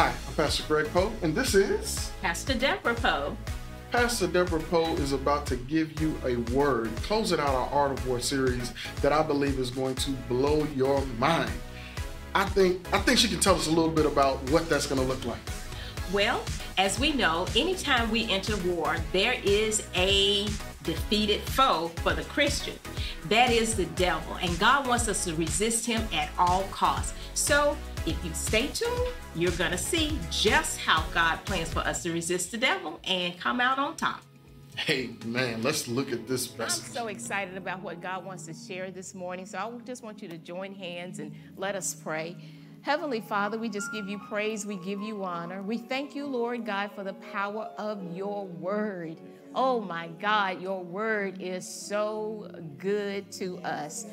Hi, I'm Pastor Greg Powe, and this is Pastor Deborah Powe. Pastor Deborah Powe is about to give you a word, closing out our Art of War series that I believe is going to blow your mind. I think I think she can tell us a little bit about what that's going to look like. Well, as we know, anytime we enter war, there is a defeated foe for the Christian. That is the devil, and God wants us to resist him at all costs. So, if you stay tuned, you're going to see just how God plans for us to resist the devil and come out on top. Hey, man, let's look at this message. I'm so excited about what God wants to share this morning. So I just want you to join hands and let us pray. Heavenly Father, we just give you praise, we give you honor. We thank you, Lord God, for the power of your word. Oh my God, your word is so good to us.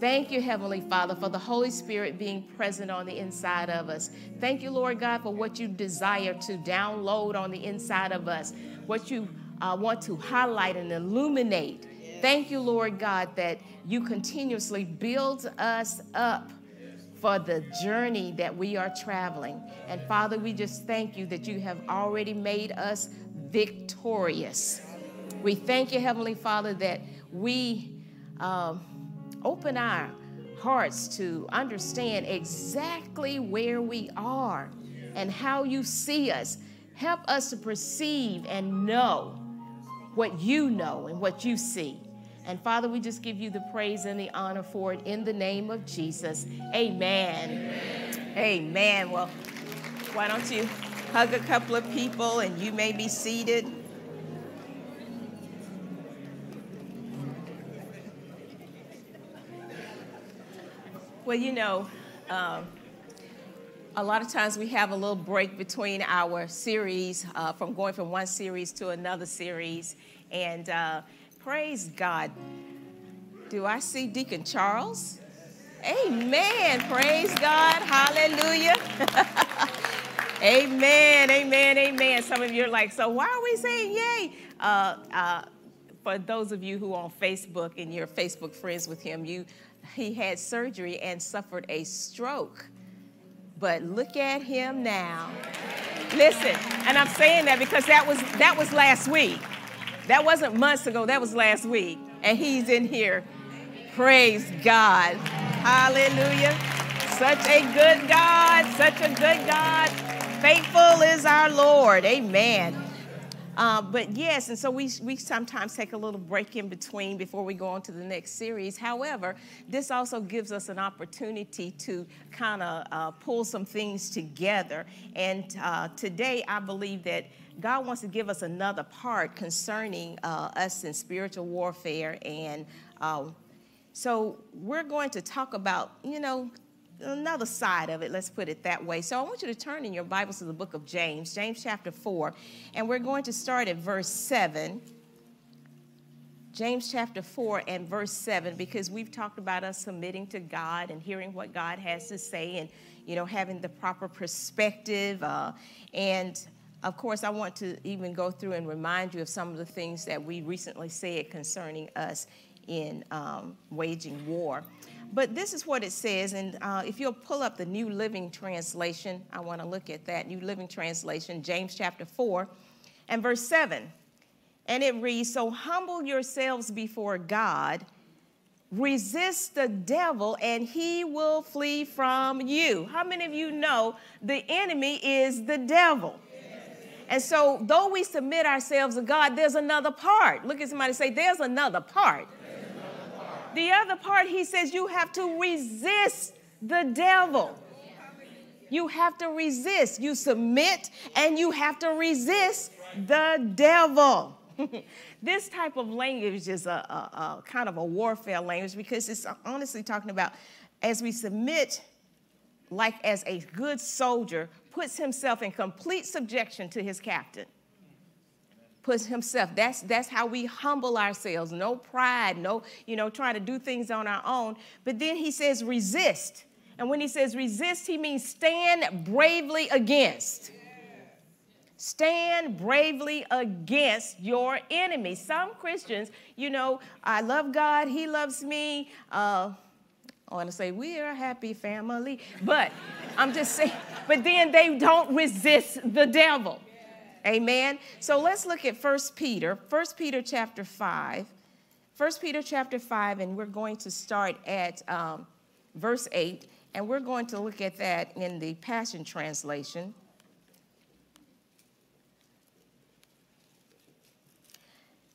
Thank you, Heavenly Father, for the Holy Spirit being present on the inside of us. Thank you, Lord God, for what you desire to download on the inside of us, what you uh, want to highlight and illuminate. Thank you, Lord God, that you continuously build us up for the journey that we are traveling. And Father, we just thank you that you have already made us victorious. We thank you, Heavenly Father, that we. Um, open our hearts to understand exactly where we are and how you see us. Help us to perceive and know what you know and what you see. And Father, we just give you the praise and the honor for it in the name of Jesus. Amen. Amen. Amen. Well, why don't you hug a couple of people and you may be seated. Well, you know, um, a lot of times we have a little break between our series, uh, from going from one series to another series. And uh, praise God. Do I see Deacon Charles? Amen. Praise God. Hallelujah. amen. Amen. Amen. Some of you are like, so why are we saying yay? Uh, uh, for those of you who are on Facebook and you're Facebook friends with him, you he had surgery and suffered a stroke. But look at him now. Listen, and I'm saying that because that was that was last week. That wasn't months ago, that was last week. And he's in here. Praise God. Hallelujah. Such a good God, such a good God. Faithful is our Lord. Amen. Uh, but yes, and so we, we sometimes take a little break in between before we go on to the next series. However, this also gives us an opportunity to kind of uh, pull some things together. And uh, today, I believe that God wants to give us another part concerning uh, us in spiritual warfare. And uh, so we're going to talk about, you know, another side of it, let's put it that way. So I want you to turn in your Bibles to the book of James, James chapter 4, and we're going to start at verse 7. James chapter 4 and verse 7, because we've talked about us submitting to God and hearing what God has to say and, you know, having the proper perspective. Uh, and of course, I want to even go through and remind you of some of the things that we recently said concerning us in um, waging war. But this is what it says, and uh, if you'll pull up the New Living Translation, I want to look at that. New Living Translation, James chapter 4 and verse 7. And it reads So humble yourselves before God, resist the devil, and he will flee from you. How many of you know the enemy is the devil? And so, though we submit ourselves to God, there's another part. Look at somebody say, There's another part. The other part, he says, you have to resist the devil. You have to resist. You submit and you have to resist the devil. this type of language is a, a, a, kind of a warfare language because it's honestly talking about as we submit, like as a good soldier, puts himself in complete subjection to his captain puts himself. That's that's how we humble ourselves. No pride, no, you know, trying to do things on our own. But then he says resist. And when he says resist, he means stand bravely against. Stand bravely against your enemy. Some Christians, you know, I love God, He loves me. Uh, I want to say, we are a happy family. But I'm just saying, but then they don't resist the devil. Amen. So let's look at 1 Peter, 1 Peter chapter 5. 1 Peter chapter 5, and we're going to start at um, verse 8, and we're going to look at that in the Passion Translation.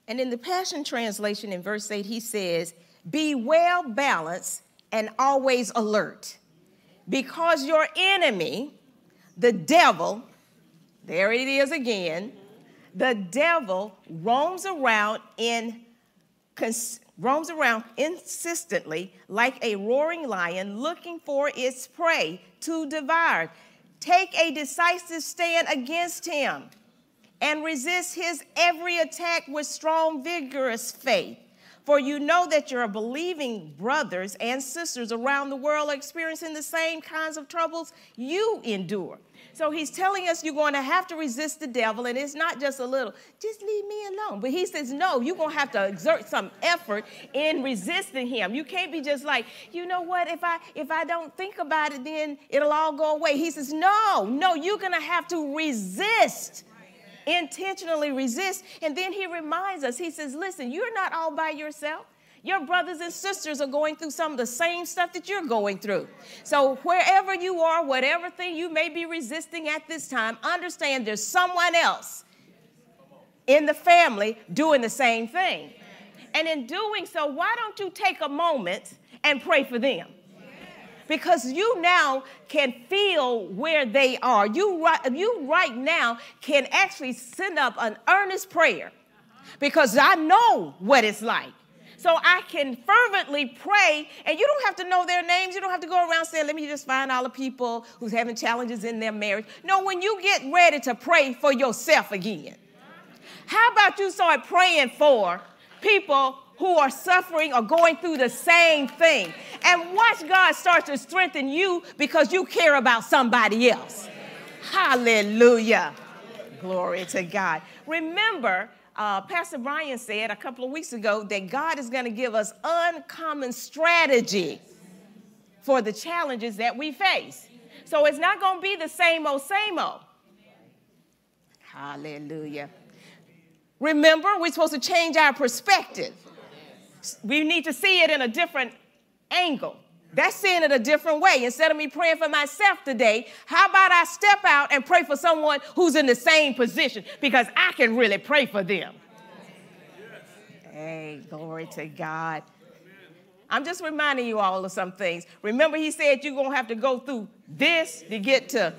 And in the Passion Translation, in verse 8, he says, Be well balanced and always alert, because your enemy, the devil, there it is again, the devil roams around in roams around insistently like a roaring lion looking for its prey to devour. Take a decisive stand against him and resist his every attack with strong, vigorous faith. For you know that your believing brothers and sisters around the world are experiencing the same kinds of troubles you endure. So he's telling us you're going to have to resist the devil, and it's not just a little, just leave me alone. But he says, no, you're going to have to exert some effort in resisting him. You can't be just like, you know what, if I if I don't think about it, then it'll all go away. He says, no, no, you're going to have to resist intentionally resist. And then he reminds us, he says, listen, you're not all by yourself. Your brothers and sisters are going through some of the same stuff that you're going through. So, wherever you are, whatever thing you may be resisting at this time, understand there's someone else in the family doing the same thing. And in doing so, why don't you take a moment and pray for them? because you now can feel where they are. You right, you right now can actually send up an earnest prayer because I know what it's like. So I can fervently pray, and you don't have to know their names. You don't have to go around saying, let me just find all the people who's having challenges in their marriage. No, when you get ready to pray for yourself again, how about you start praying for people who are suffering or going through the same thing. And watch God start to strengthen you because you care about somebody else. Hallelujah. Glory to God. Remember, uh, Pastor Brian said a couple of weeks ago that God is going to give us uncommon strategy for the challenges that we face. So it's not going to be the same old, same old. Hallelujah. Remember, we're supposed to change our perspective we need to see it in a different angle. That's seeing it a different way. Instead of me praying for myself today, how about I step out and pray for someone who's in the same position because I can really pray for them. Hey, glory to God. I'm just reminding you all of some things. Remember, he said you're going to have to go through this to get to.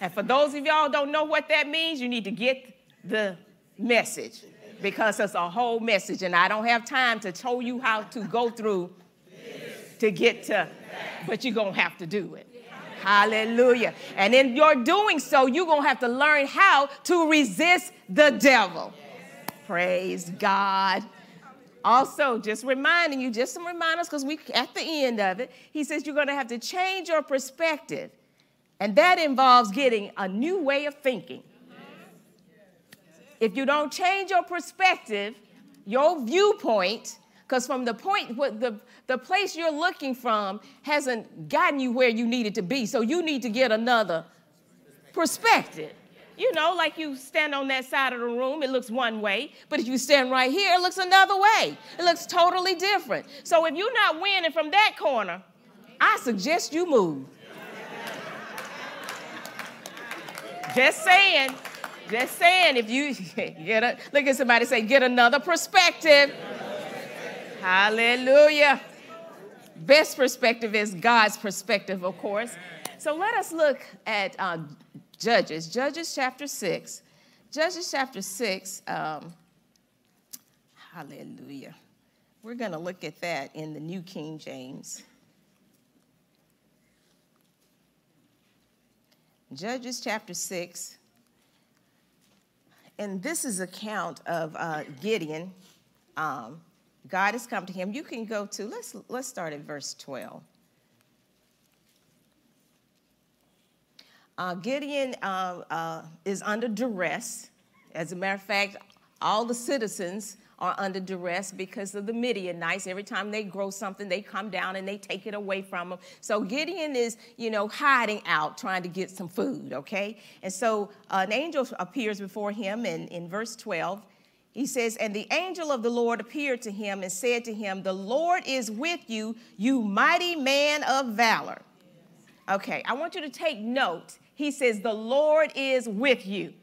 And for those of y'all don't know what that means, you need to get the message because it's a whole message, and I don't have time to show you how to go through to get to, but you're going to have to do it. Hallelujah. And in your doing so, you're going to have to learn how to resist the devil. Praise God. Also, just reminding you, just some reminders, because we at the end of it, he says you're going to have to change your perspective. And that involves getting a new way of thinking. If you don't change your perspective, your viewpoint, because from the point, what the, the place you're looking from hasn't gotten you where you needed to be. So you need to get another perspective. You know, like you stand on that side of the room, it looks one way, but if you stand right here, it looks another way. It looks totally different. So if you're not winning from that corner, I suggest you move. Just saying. Just saying, if you get a look at somebody say, get another perspective. Hallelujah. Best perspective is God's perspective, of course. So let us look at uh, Judges, Judges chapter 6. Judges chapter 6, um, hallelujah. We're going to look at that in the New King James. Judges chapter 6, and this is account of uh, Gideon. Um, God has come to him. You can go to let's let's start at verse 12. Uh, Gideon uh, uh, is under duress. As a matter of fact, all the citizens are under duress because of the Midianites. Every time they grow something, they come down and they take it away from them. So Gideon is, you know, hiding out, trying to get some food, okay? And so uh, an angel appears before him in, in verse 12. He says, And the angel of the Lord appeared to him and said to him, The Lord is with you, you mighty man of valor. Okay, I want you to take note. He says, The Lord is with you.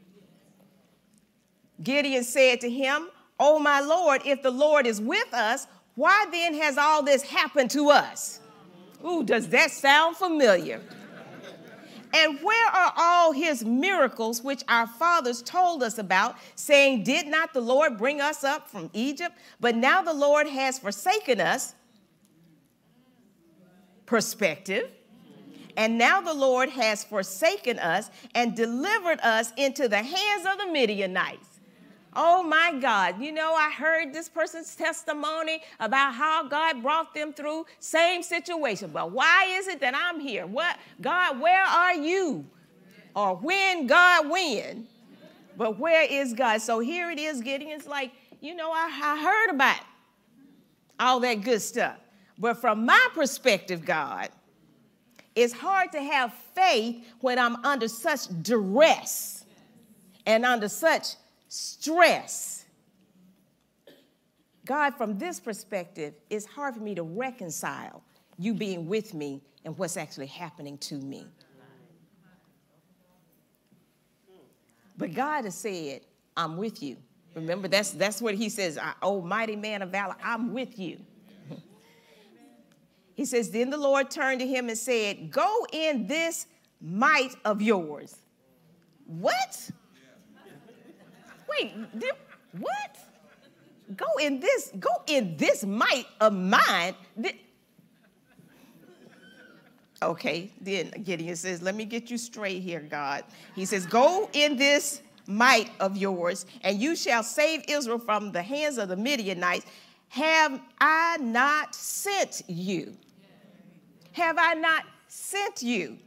Gideon said to him, Oh, my Lord, if the Lord is with us, why then has all this happened to us? Ooh, does that sound familiar? And where are all his miracles which our fathers told us about, saying, Did not the Lord bring us up from Egypt? But now the Lord has forsaken us. Perspective. And now the Lord has forsaken us and delivered us into the hands of the Midianites. Oh my God, you know, I heard this person's testimony about how God brought them through same situation. But why is it that I'm here? What God, where are you? Or when God when? But where is God? So here it is, Gideon's like, you know, I, I heard about all that good stuff. But from my perspective, God, it's hard to have faith when I'm under such duress and under such stress. God, from this perspective, it's hard for me to reconcile you being with me and what's actually happening to me. But God has said, I'm with you. Remember, that's, that's what he says, oh, mighty man of valor, I'm with you. he says, Then the Lord turned to him and said, Go in this might of yours. What? Wait, did, what? Go in this, go in this might of mine. okay, then Gideon says, Let me get you straight here, God. He says, Go in this might of yours, and you shall save Israel from the hands of the Midianites. Have I not sent you? Have I not sent you?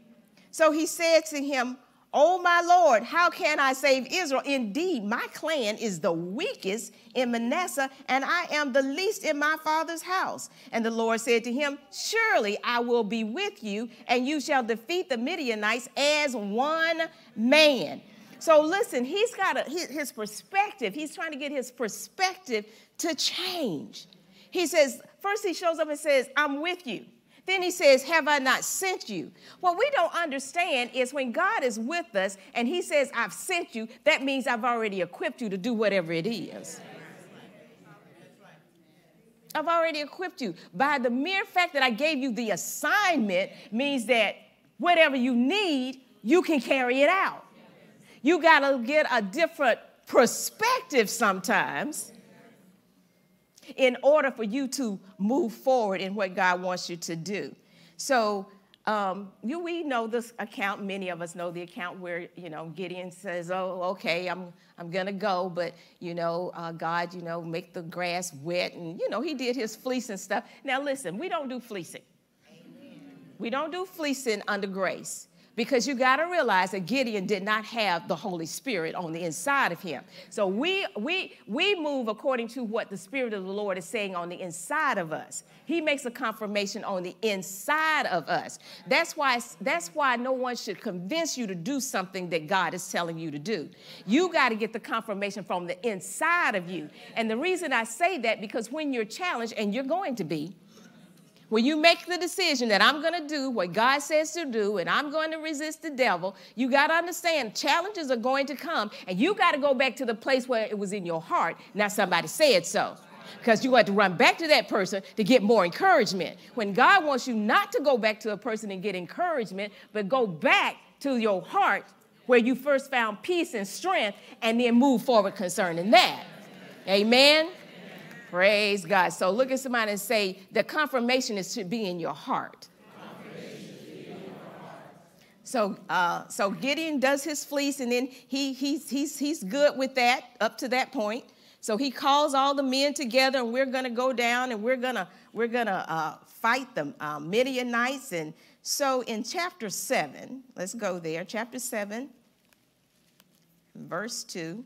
So he said to him, Oh, my Lord, how can I save Israel? Indeed, my clan is the weakest in Manasseh, and I am the least in my father's house. And the Lord said to him, Surely I will be with you, and you shall defeat the Midianites as one man. So listen, he's got a, his perspective. He's trying to get his perspective to change. He says, first he shows up and says, I'm with you. Then he says, Have I not sent you? What we don't understand is when God is with us and he says, I've sent you, that means I've already equipped you to do whatever it is. I've already equipped you. By the mere fact that I gave you the assignment means that whatever you need, you can carry it out. You got to get a different perspective sometimes in order for you to move forward in what God wants you to do. So, um, you, we know this account. Many of us know the account where you know Gideon says, "Oh, okay, I'm I'm gonna go, but you know, uh, God, you know, make the grass wet," and you know, he did his fleece and stuff. Now, listen, we don't do fleecing. Amen. We don't do fleecing under grace because you got to realize that Gideon did not have the Holy Spirit on the inside of him. So we we we move according to what the Spirit of the Lord is saying on the inside of us. He makes a confirmation on the inside of us. That's why that's why no one should convince you to do something that God is telling you to do. You got to get the confirmation from the inside of you. And the reason I say that because when you're challenged and you're going to be when you make the decision that I'm going to do what God says to do and I'm going to resist the devil, you got to understand challenges are going to come and you got to go back to the place where it was in your heart, not somebody said so. Because you have to run back to that person to get more encouragement. When God wants you not to go back to a person and get encouragement, but go back to your heart where you first found peace and strength and then move forward concerning that. Amen. Praise God. So look at somebody and say, the confirmation is should be in your heart. So, uh, so Gideon does his fleece, and then he, he's, he's, he's good with that up to that point. So he calls all the men together, and we're going to go down, and we're going to we're gonna uh, fight the uh, Midianites. And so in chapter 7, let's go there, chapter 7, verse 2.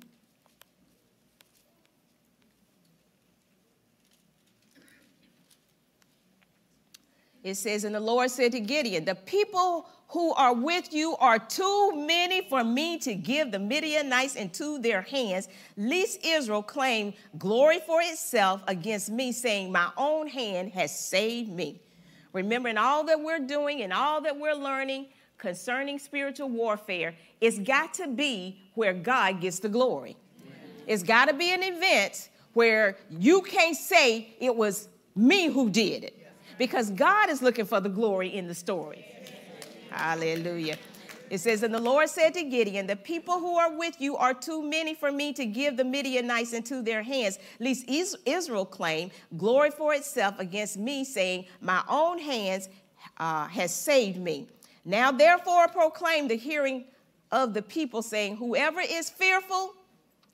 It says, And the Lord said to Gideon, The people who are with you are too many for me to give the Midianites into their hands, lest Israel claim glory for itself against me, saying, My own hand has saved me. Remembering all that we're doing and all that we're learning concerning spiritual warfare, it's got to be where God gets the glory. It's got to be an event where you can't say it was me who did it because God is looking for the glory in the story. Hallelujah. It says, And the Lord said to Gideon, The people who are with you are too many for me to give the Midianites into their hands, lest Israel claim glory for itself against me, saying, My own hands uh, has saved me. Now therefore proclaim the hearing of the people, saying, Whoever is fearful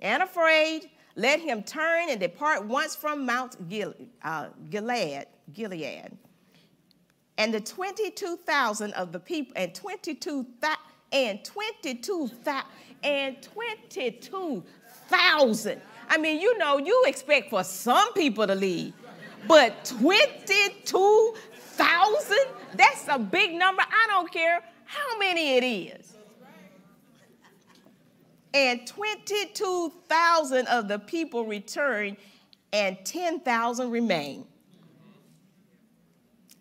and afraid, let him turn and depart once from Mount uh, Gilead, Gilead. And the 22,000 of the people, and 22,000, and 22,000, and 22,000. I mean, you know, you expect for some people to leave, but 22,000? That's a big number. I don't care how many it is and 22,000 of the people returned, and 10,000 remain.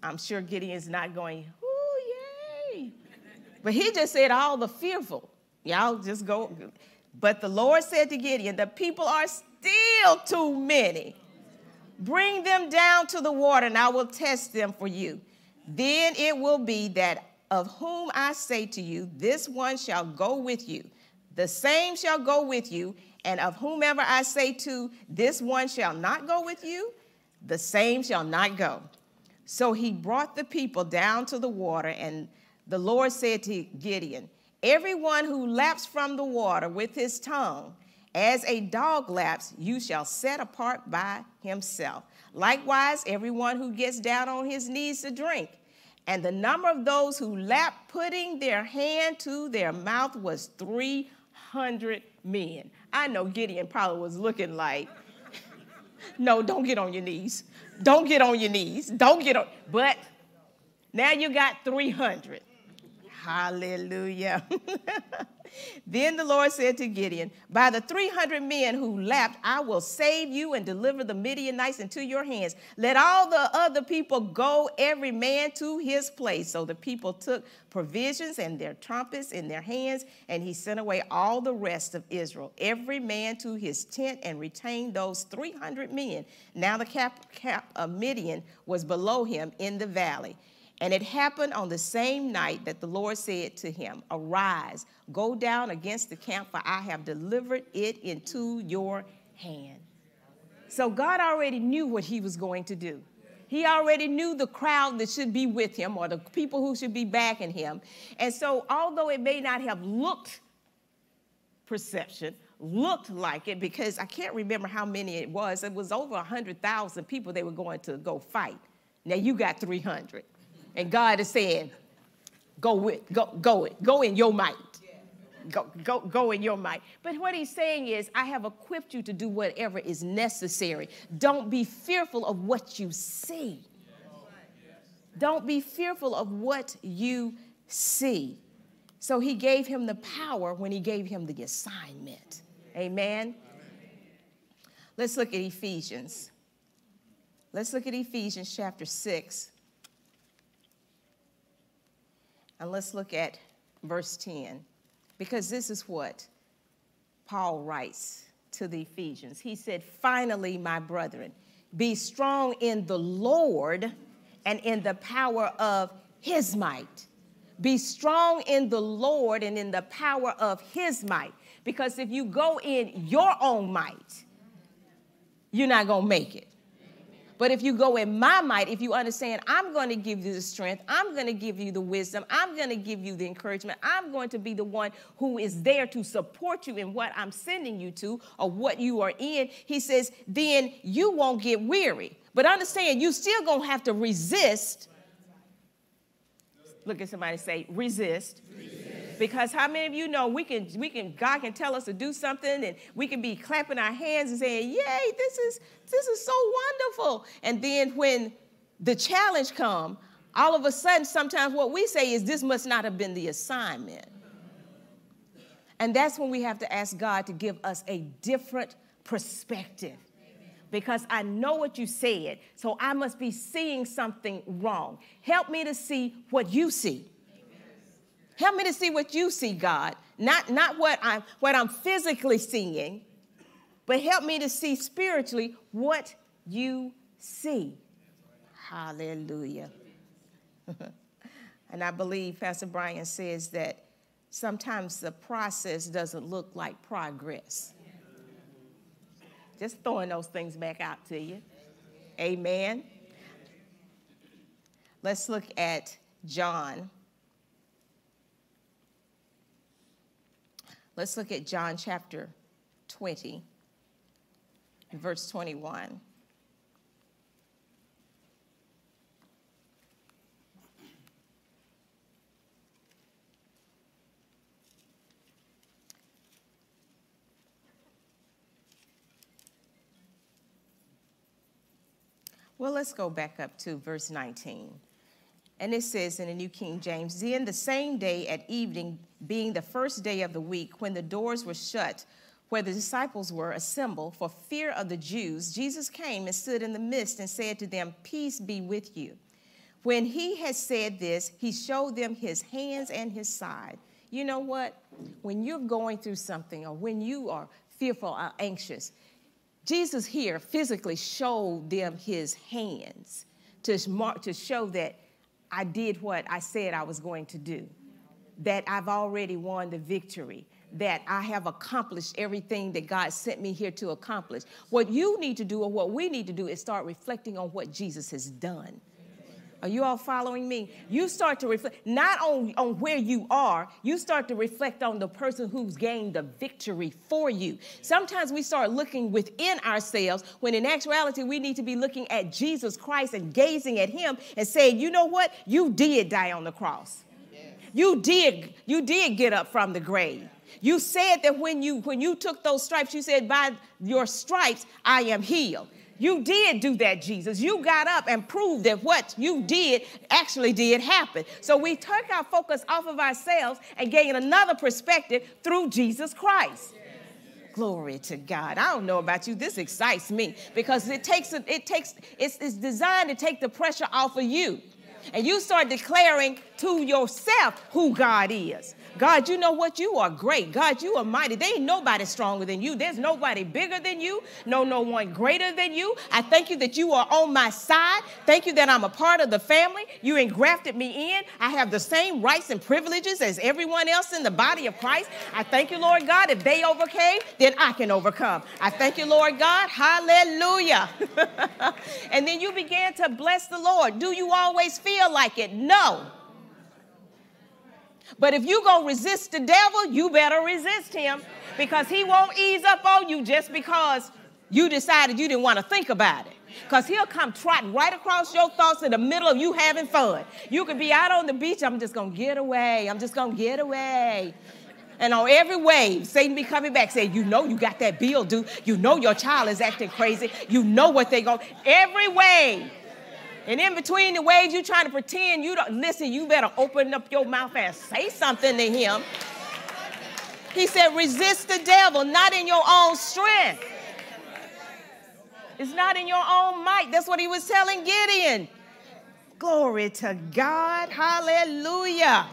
I'm sure Gideon's not going, ooh, yay. But he just said, all the fearful. Y'all just go. But the Lord said to Gideon, the people are still too many. Bring them down to the water, and I will test them for you. Then it will be that of whom I say to you, this one shall go with you the same shall go with you, and of whomever I say to, this one shall not go with you, the same shall not go. So he brought the people down to the water, and the Lord said to Gideon, Everyone who laps from the water with his tongue, as a dog laps, you shall set apart by himself. Likewise, everyone who gets down on his knees to drink. And the number of those who lapped, putting their hand to their mouth, was three hundred men. I know Gideon probably was looking like, no, don't get on your knees. Don't get on your knees. Don't get on. But now you got 300. Hallelujah. then the Lord said to Gideon, By the 300 men who lapped, I will save you and deliver the Midianites into your hands. Let all the other people go, every man to his place. So the people took provisions and their trumpets in their hands, and he sent away all the rest of Israel, every man to his tent, and retained those 300 men. Now the cap, cap of Midian was below him in the valley. And it happened on the same night that the Lord said to him, Arise, go down against the camp, for I have delivered it into your hand. So God already knew what he was going to do. He already knew the crowd that should be with him or the people who should be backing him. And so, although it may not have looked perception, looked like it, because I can't remember how many it was, it was over 100,000 people they were going to go fight. Now you got 300. And God is saying, go with, go, go it, go in your might. Go, go, go in your might. But what he's saying is, I have equipped you to do whatever is necessary. Don't be fearful of what you see. Don't be fearful of what you see. So he gave him the power when he gave him the assignment. Amen. Let's look at Ephesians. Let's look at Ephesians chapter 6. And let's look at verse 10, because this is what Paul writes to the Ephesians. He said, Finally, my brethren, be strong in the Lord and in the power of his might. Be strong in the Lord and in the power of his might. Because if you go in your own might, you're not going to make it. But if you go in my might, if you understand, I'm going to give you the strength, I'm going to give you the wisdom, I'm going to give you the encouragement, I'm going to be the one who is there to support you in what I'm sending you to or what you are in, he says, then you won't get weary. But understand, you still going to have to resist. Look at somebody say, resist. resist. Because how many of you know we can, we can, God can tell us to do something and we can be clapping our hands and saying, Yay, this is this is so wonderful. And then when the challenge come, all of a sudden, sometimes what we say is, This must not have been the assignment. And that's when we have to ask God to give us a different perspective. Because I know what you said, so I must be seeing something wrong. Help me to see what you see. Help me to see what you see, God. Not, not what, I'm, what I'm physically seeing, but help me to see spiritually what you see. Hallelujah. and I believe Pastor Brian says that sometimes the process doesn't look like progress. Just throwing those things back out to you. Amen. Let's look at John. Let's look at John chapter 20, verse 21. Well, let's go back up to verse 19. And it says in the New King James Then the same day at evening, being the first day of the week, when the doors were shut, where the disciples were assembled for fear of the Jews, Jesus came and stood in the midst and said to them, Peace be with you. When he had said this, he showed them his hands and his side. You know what? When you're going through something or when you are fearful or anxious, Jesus here physically showed them his hands to, mark, to show that I did what I said I was going to do, that I've already won the victory, that I have accomplished everything that God sent me here to accomplish. What you need to do, or what we need to do, is start reflecting on what Jesus has done. Are you all following me? You start to reflect not on, on where you are, you start to reflect on the person who's gained the victory for you. Sometimes we start looking within ourselves when in actuality we need to be looking at Jesus Christ and gazing at him and saying, you know what? You did die on the cross. You did, you did get up from the grave. You said that when you when you took those stripes, you said, By your stripes I am healed. You did do that, Jesus. You got up and proved that what you did actually did happen. So we took our focus off of ourselves and gain another perspective through Jesus Christ. Glory to God. I don't know about you. This excites me because it takes it takes it's, it's designed to take the pressure off of you. And you start declaring to yourself who God is. God, you know what? You are great. God, you are mighty. There ain't nobody stronger than you. There's nobody bigger than you. No, no one greater than you. I thank you that you are on my side. Thank you that I'm a part of the family. You engrafted me in. I have the same rights and privileges as everyone else in the body of Christ. I thank you, Lord God. If they overcame, then I can overcome. I thank you, Lord God. Hallelujah. and then you began to bless the Lord. Do you always feel like it? No. But if you go resist the devil, you better resist him because he won't ease up on you just because you decided you didn't want to think about it. Because he'll come trotting right across your thoughts in the middle of you having fun. You could be out on the beach, I'm just going to get away. I'm just going to get away. And on every wave, Satan be coming back saying, You know you got that bill due. You know your child is acting crazy. You know what they go. Every wave. And in between the waves, you trying to pretend you don't listen, you better open up your mouth and say something to him. He said, resist the devil, not in your own strength. It's not in your own might. That's what he was telling Gideon. Glory to God. Hallelujah.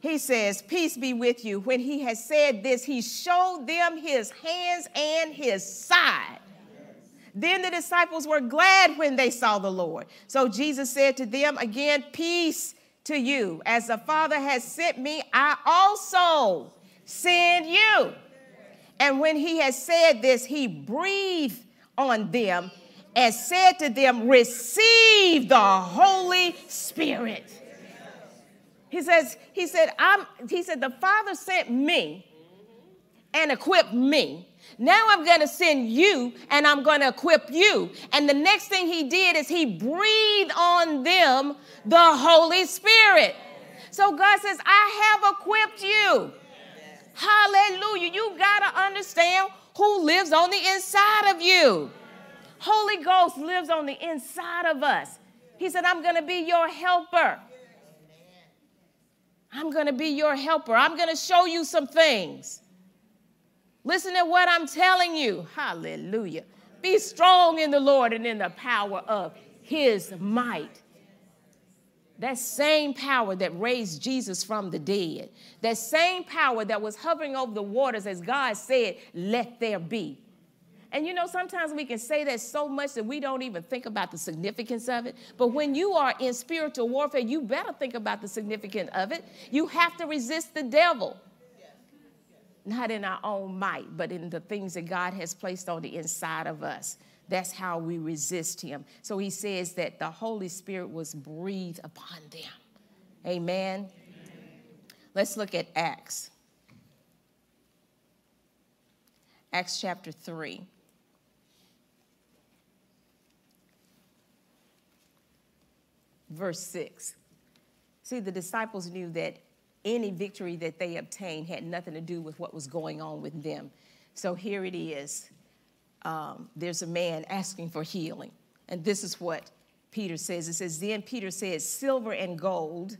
He says, Peace be with you. When he had said this, he showed them his hands and his side. Then the disciples were glad when they saw the Lord. So Jesus said to them again, Peace to you. As the Father has sent me, I also send you. And when he had said this, he breathed on them and said to them, Receive the Holy Spirit. He says, He said, I'm, He said, the Father sent me and equipped me now I'm going to send you and I'm going to equip you. And the next thing he did is he breathed on them the Holy Spirit. So God says, I have equipped you. Hallelujah. You got to understand who lives on the inside of you. Holy Ghost lives on the inside of us. He said, I'm going to be your helper. I'm going to be your helper. I'm going to show you some things. Listen to what I'm telling you. Hallelujah. Be strong in the Lord and in the power of his might. That same power that raised Jesus from the dead, that same power that was hovering over the waters as God said, Let there be. And you know, sometimes we can say that so much that we don't even think about the significance of it. But when you are in spiritual warfare, you better think about the significance of it. You have to resist the devil. Not in our own might, but in the things that God has placed on the inside of us. That's how we resist him. So he says that the Holy Spirit was breathed upon them. Amen. Amen. Let's look at Acts. Acts chapter 3. verse 6. See, the disciples knew that any victory that they obtained had nothing to do with what was going on with them. So here it is. Um, there's a man asking for healing. And this is what Peter says. It says, Then Peter says, Silver and gold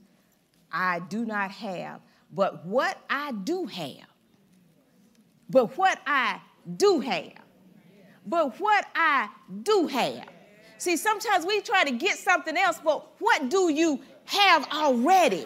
I do not have, but what I do have, but what I do have, but what I do have See, sometimes we try to get something else, but what do you have already?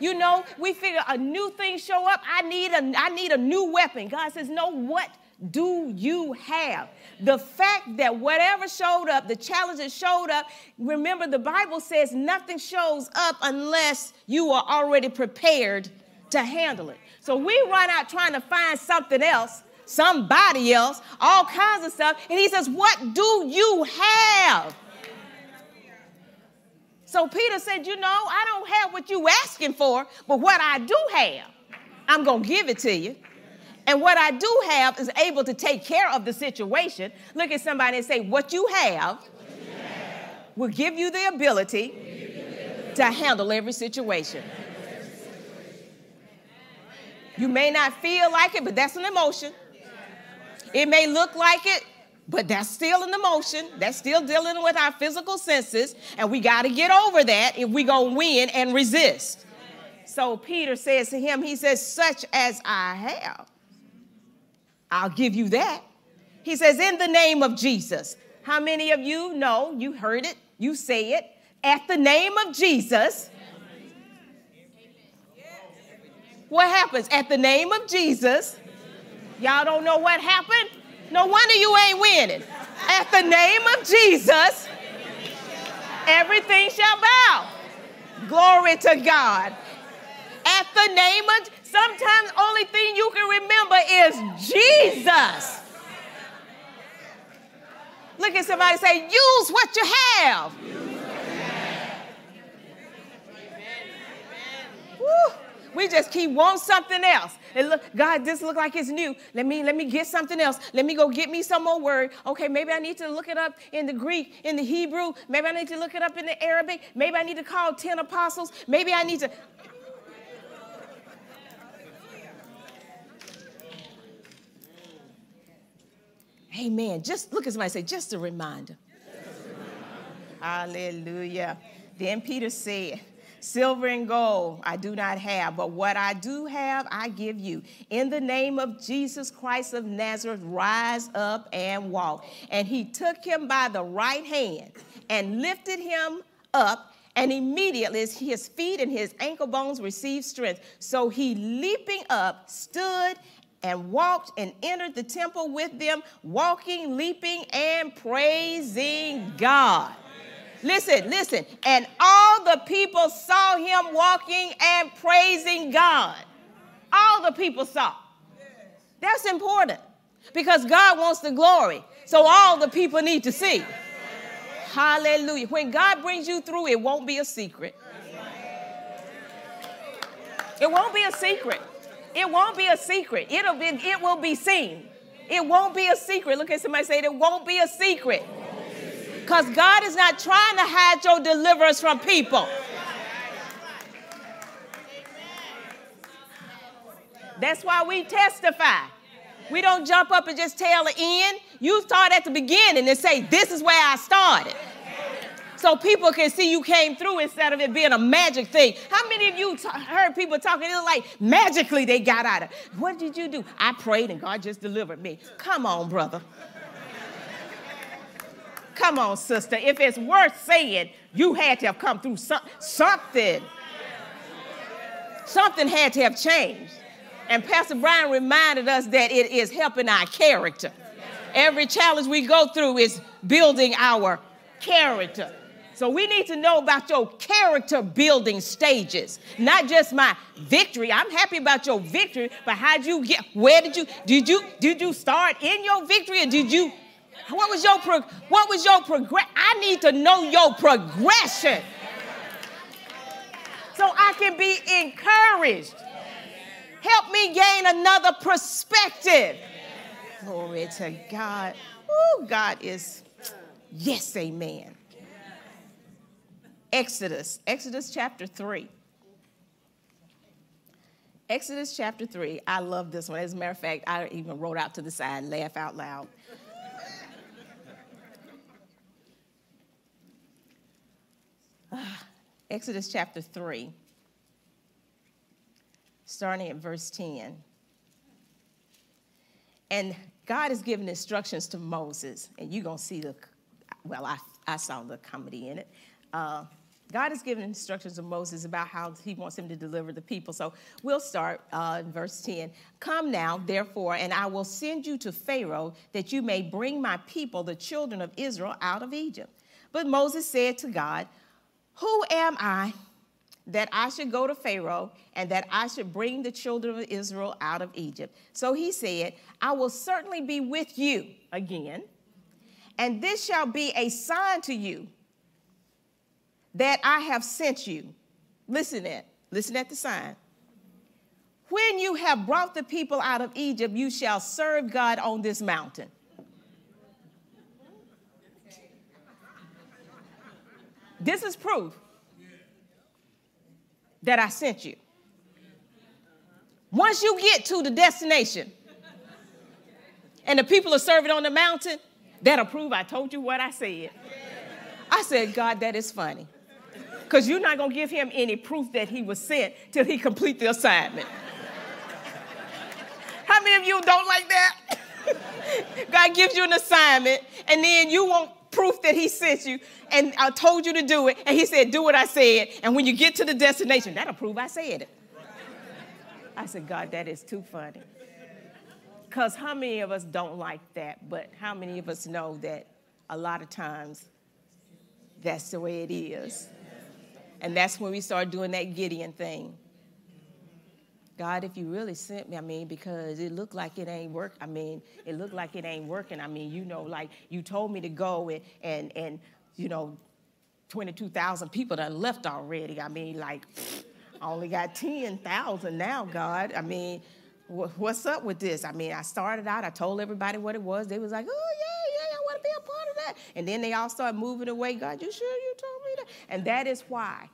You know, we figure a new thing show up, I need a I need a new weapon. God says, "No, what do you have? The fact that whatever showed up, the challenge that showed up, remember the Bible says nothing shows up unless you are already prepared to handle it. So we run out trying to find something else somebody else, all kinds of stuff. And he says, What do you have? So Peter said, You know, I don't have what you asking for, but what I do have, I'm going to give it to you. And what I do have is able to take care of the situation. Look at somebody and say, What you have will give you the ability to handle every situation. You may not feel like it, but that's an emotion. It may look like it, but that's still an emotion. That's still dealing with our physical senses. And we got to get over that if we're going to win and resist. So Peter says to him, He says, Such as I have, I'll give you that. He says, In the name of Jesus. How many of you know? You heard it, you say it. At the name of Jesus. What happens? At the name of Jesus Y'all don't know what happened? No wonder you ain't winning. At the name of Jesus, everything shall bow. Glory to God. At the name of, sometimes only thing you can remember is Jesus. Look at somebody say, use what you have. We just keep wanting something else. And look, God, this look like it's new. Let me let me get something else. Let me go get me some more word. Okay, maybe I need to look it up in the Greek, in the Hebrew. Maybe I need to look it up in the Arabic. Maybe I need to call 10 apostles. Maybe I need to. Amen. Just look at somebody say. Just a reminder. Hallelujah. Then Peter said, Silver and gold I do not have, but what I do have, I give you. In the name of Jesus Christ of Nazareth, rise up and walk. And he took him by the right hand and lifted him up. And immediately his feet and his ankle bones received strength. So he, leaping up, stood and walked and entered the temple with them, walking, leaping, and praising God. Listen, listen. And all the people saw him walking and praising God. All the people saw. That's important because God wants the glory. So all the people need to see. Hallelujah. When God brings you through, it won't be a secret. It won't be a secret. It won't be a secret. It'll be, it will be seen. It won't be a secret. Look at somebody say it won't be a secret. Because God is not trying to hide your deliverance from people. That's why we testify. We don't jump up and just tell the end. You start at the beginning and say, This is where I started. so people can see you came through instead of it being a magic thing. How many of you heard people talking? It was like magically they got out of. What did you do? I prayed and God just delivered me. Come on, brother. Come on, sister. If it's worth saying, you had to have come through some, something. Something had to have changed. And Pastor Brian reminded us that it is helping our character. Every challenge we go through is building our character. So we need to know about your character building stages, not just my victory. I'm happy about your victory, but how'd you get? Where did you did you did you start in your victory, or did you? What was your pro, what was your progress? I need to know your progression, so I can be encouraged. Help me gain another perspective. Glory to God. Oh, God is yes, amen. Exodus, Exodus chapter 3. Exodus chapter 3. I love this one. As a matter of fact, I even wrote out to the side, laugh out loud. Exodus chapter 3, starting at verse 10. And God is giving instructions to Moses, and you're going to see the, well, I, I saw the comedy in it. Uh, God has given instructions to Moses about how he wants him to deliver the people. So we'll start uh, in verse 10. Come now, therefore, and I will send you to Pharaoh that you may bring my people, the children of Israel, out of Egypt. But Moses said to God, Who am I that I should go to Pharaoh and that I should bring the children of Israel out of Egypt? So he said, I will certainly be with you again, and this shall be a sign to you that I have sent you. Listen at, listen at the sign. When you have brought the people out of Egypt, you shall serve God on this mountain. This is proof that I sent you. Once you get to the destination and the people are serving on the mountain, that'll prove I told you what I said. I said, God, that is funny because you're not going to give him any proof that he was sent till he complete the assignment. How many of you don't like that? God gives you an assignment, and then you want proof that he sent you, and I told you to do it, and he said, do what I said, and when you get to the destination, that'll prove I said it. I said, God, that is too funny. Because how many of us don't like that, but how many of us know that a lot of times that's the way it is? And that's when we start doing that Gideon thing. God, if you really sent me, I mean, because it looked like it ain't work. I mean, it looked like it ain't working. I mean, you know, like you told me to go and and and you know, 22,000 people that left already. I mean, like, I only got 10,000 now, God. I mean, wh- what's up with this? I mean, I started out, I told everybody what it was. They was like, oh, yeah, yeah, I want to be a part of that. And then they all started moving away. God, you sure you told me that? And that is why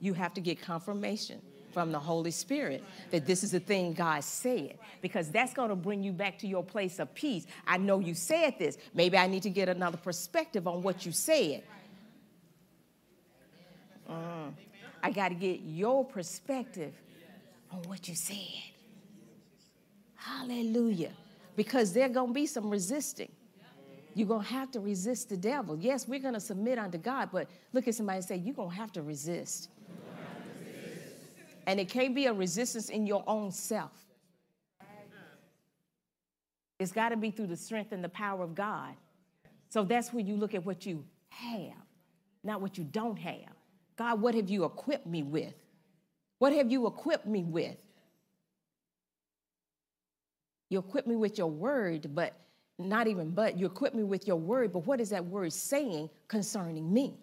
you have to get confirmation from the Holy Spirit that this is the thing God said, because that's going to bring you back to your place of peace. I know you said this. Maybe I need to get another perspective on what you said. Mm. I got to get your perspective on what you said. Hallelujah. Because there's going to be some resisting. You're going to have to resist the devil. Yes, we're going to submit unto God, but look at somebody and say, You're going to have to resist. And it can't be a resistance in your own self. It's got to be through the strength and the power of God. So that's when you look at what you have, not what you don't have. God, what have you equipped me with? What have you equipped me with? You equip me with your word, but not even but, you equip me with your word, but what is that word saying concerning me?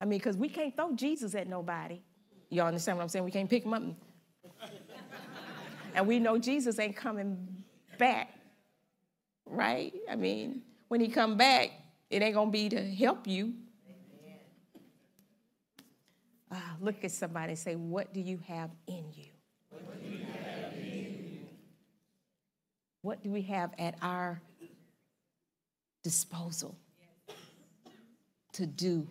I mean, because we can't throw Jesus at nobody. Y'all understand what I'm saying? We can't pick him up. And, we know Jesus ain't coming back, right? I mean, when he come back, it ain't gonna be to help you. Uh, look at somebody and say, what do you have in you? What do we have at our disposal to do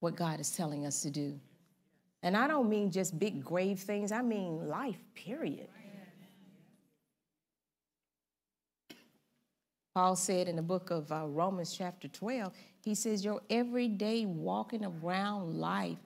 what God is telling us to do. And I don't mean just big grave things, I mean life, period. Paul said in the book of uh, Romans, chapter 12, he says, Your everyday walking around life,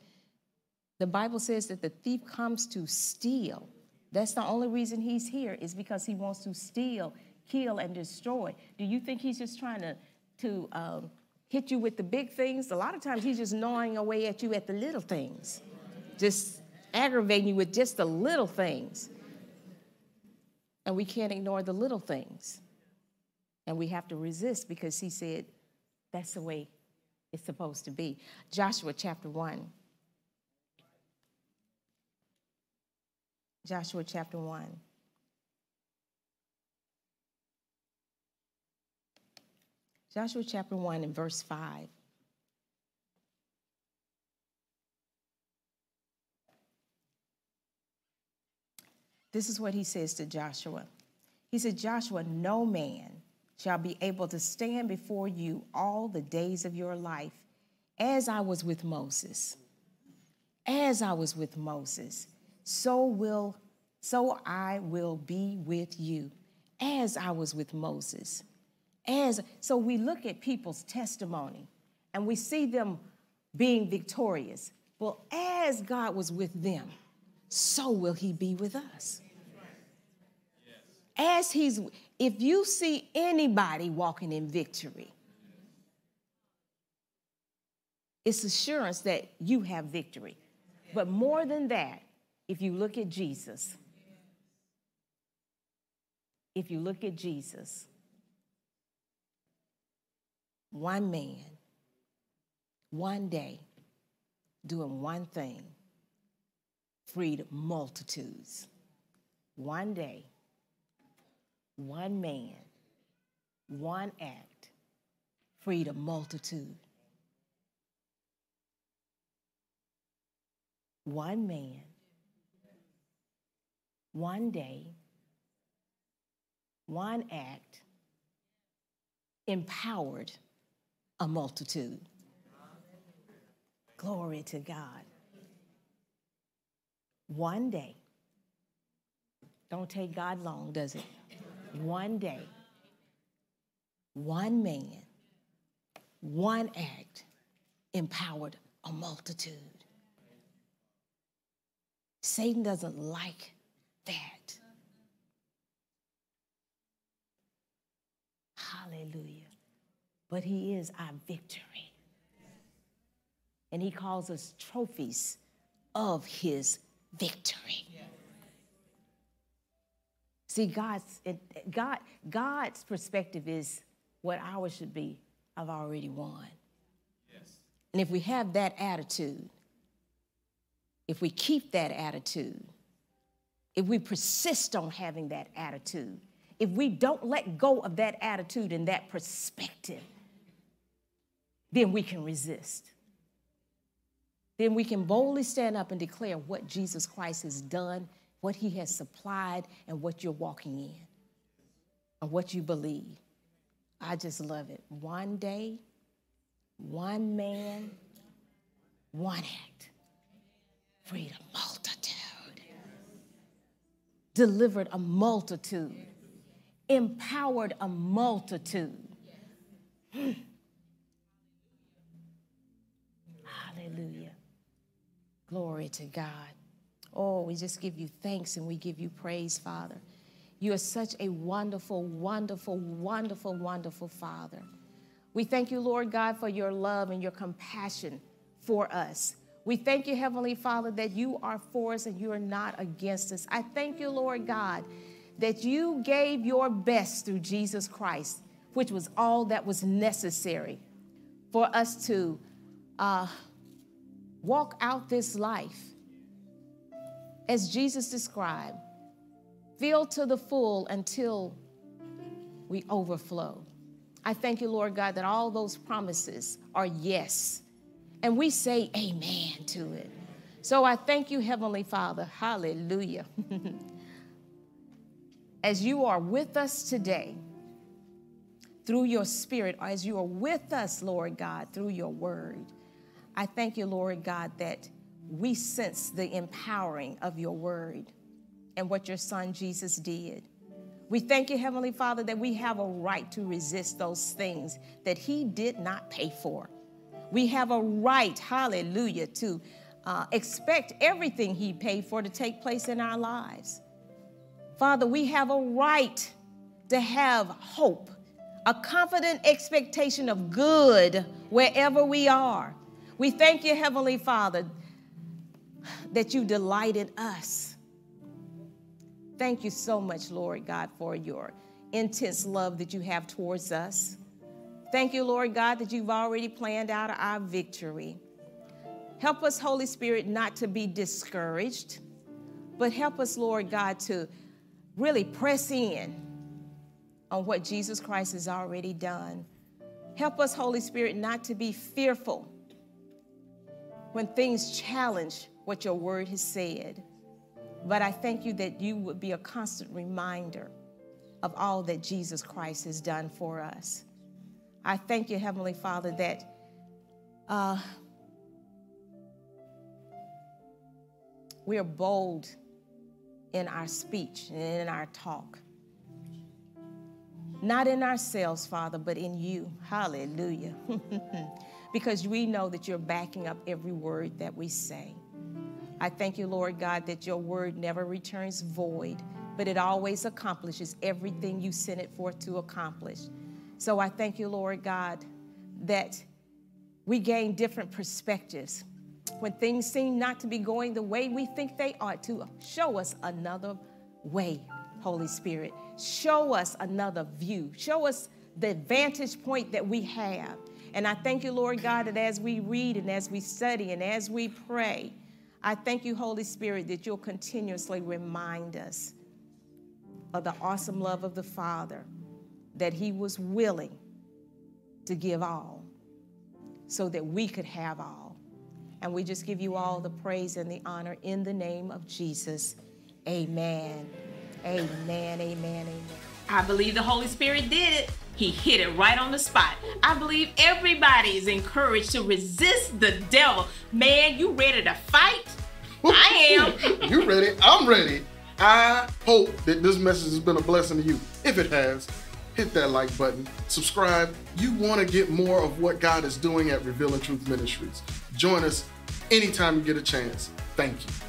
the Bible says that the thief comes to steal. That's the only reason he's here, is because he wants to steal, kill, and destroy. Do you think he's just trying to, to um, hit you with the big things? A lot of times he's just gnawing away at you at the little things, just aggravating you with just the little things. And we can't ignore the little things. And we have to resist because he said that's the way it's supposed to be. Joshua chapter 1. Joshua chapter 1. Joshua chapter 1 and verse 5. This is what he says to Joshua. He said, Joshua, no man shall be able to stand before you all the days of your life, as I was with Moses. As I was with Moses, so will so I will be with you, as I was with Moses. As so we look at people's testimony and we see them being victorious. Well, as God was with them, so will he be with us. As he's if you see anybody walking in victory, it's assurance that you have victory. But more than that, if you look at Jesus, if you look at Jesus, one man, one day, doing one thing, freed multitudes. One day, one man, one act, freed a multitude. One man, one day, one act empowered a multitude. Glory to God. One day. Don't take God long, does it? one day, one man, one act empowered a multitude. Satan doesn't like that. Hallelujah. But he is our victory. And he calls us trophies of his victory. See, God's, God, God's perspective is what ours should be. I've already won. Yes. And if we have that attitude, if we keep that attitude, if we persist on having that attitude, if we don't let go of that attitude and that perspective, then we can resist. Then we can boldly stand up and declare what Jesus Christ has done what He has supplied and what you're walking in and what you believe. I just love it. One day, one man, one act, freed a multitude, delivered a multitude, empowered a multitude. Hmm. Hallelujah. Glory to God. Oh, we just give you thanks and we give you praise, Father. You are such a wonderful, wonderful, wonderful, wonderful Father. We thank you, Lord God, for your love and your compassion for us. We thank you, Heavenly Father, that you are for us and you are not against us. I thank you, Lord God, that you gave your best through Jesus Christ, which was all that was necessary for us to uh, walk out this life as Jesus described, filled to the full until we overflow. I thank you, Lord God, that all those promises are yes. And we say amen to it. So I thank you, Heavenly Father. Hallelujah. As you are with us today, through your spirit, or as you are with us, Lord God, through your word. I thank you, Lord God, that we sense the empowering of your word and what your son Jesus did. We thank you, Heavenly Father, that we have a right to resist those things that he did not pay for. We have a right, hallelujah, to uh, expect everything he paid for to take place in our lives. Father, we have a right to have hope a confident expectation of good wherever we are. We thank you, Heavenly Father, that you delighted us. Thank you so much, Lord God, for your intense love that you have towards us. Thank you, Lord God, that you've already planned out our victory. Help us, Holy Spirit, not to be discouraged, but help us, Lord God, to really press in on what Jesus Christ has already done. Help us, Holy Spirit, not to be fearful when things challenge what your word has said. But I thank you that you would be a constant reminder of all that Jesus Christ has done for us. I thank you, Heavenly Father, that uh, we are bold in our speech and in our talk. Not in ourselves, Father, but in you. Hallelujah. because we know that you're backing up every word that we say. I thank you, Lord God, that your word never returns void, but it always accomplishes everything you sent it forth to accomplish. So I thank you, Lord God, that we gain different perspectives. When things seem not to be going the way we think they ought to, show us another way, Holy Spirit. Show us another view. Show us the vantage point that we have. And I thank you, Lord God, that as we read and as we study and as we pray, I thank you, Holy Spirit, that you'll continuously remind us of the awesome love of the Father, that He was willing to give all so that we could have all. And we just give you all the praise and the honor in the name of Jesus. Amen. Amen, amen, amen. I believe the Holy Spirit did it. He hit it right on the spot. I believe everybody is encouraged to resist the devil. Man, you ready to fight? I am. you ready? I'm ready. I hope that this message has been a blessing to you. If it has, hit that like button, subscribe. You want to get more of what God is doing at Revealing Truth Ministries. Join us anytime you get a chance. Thank you.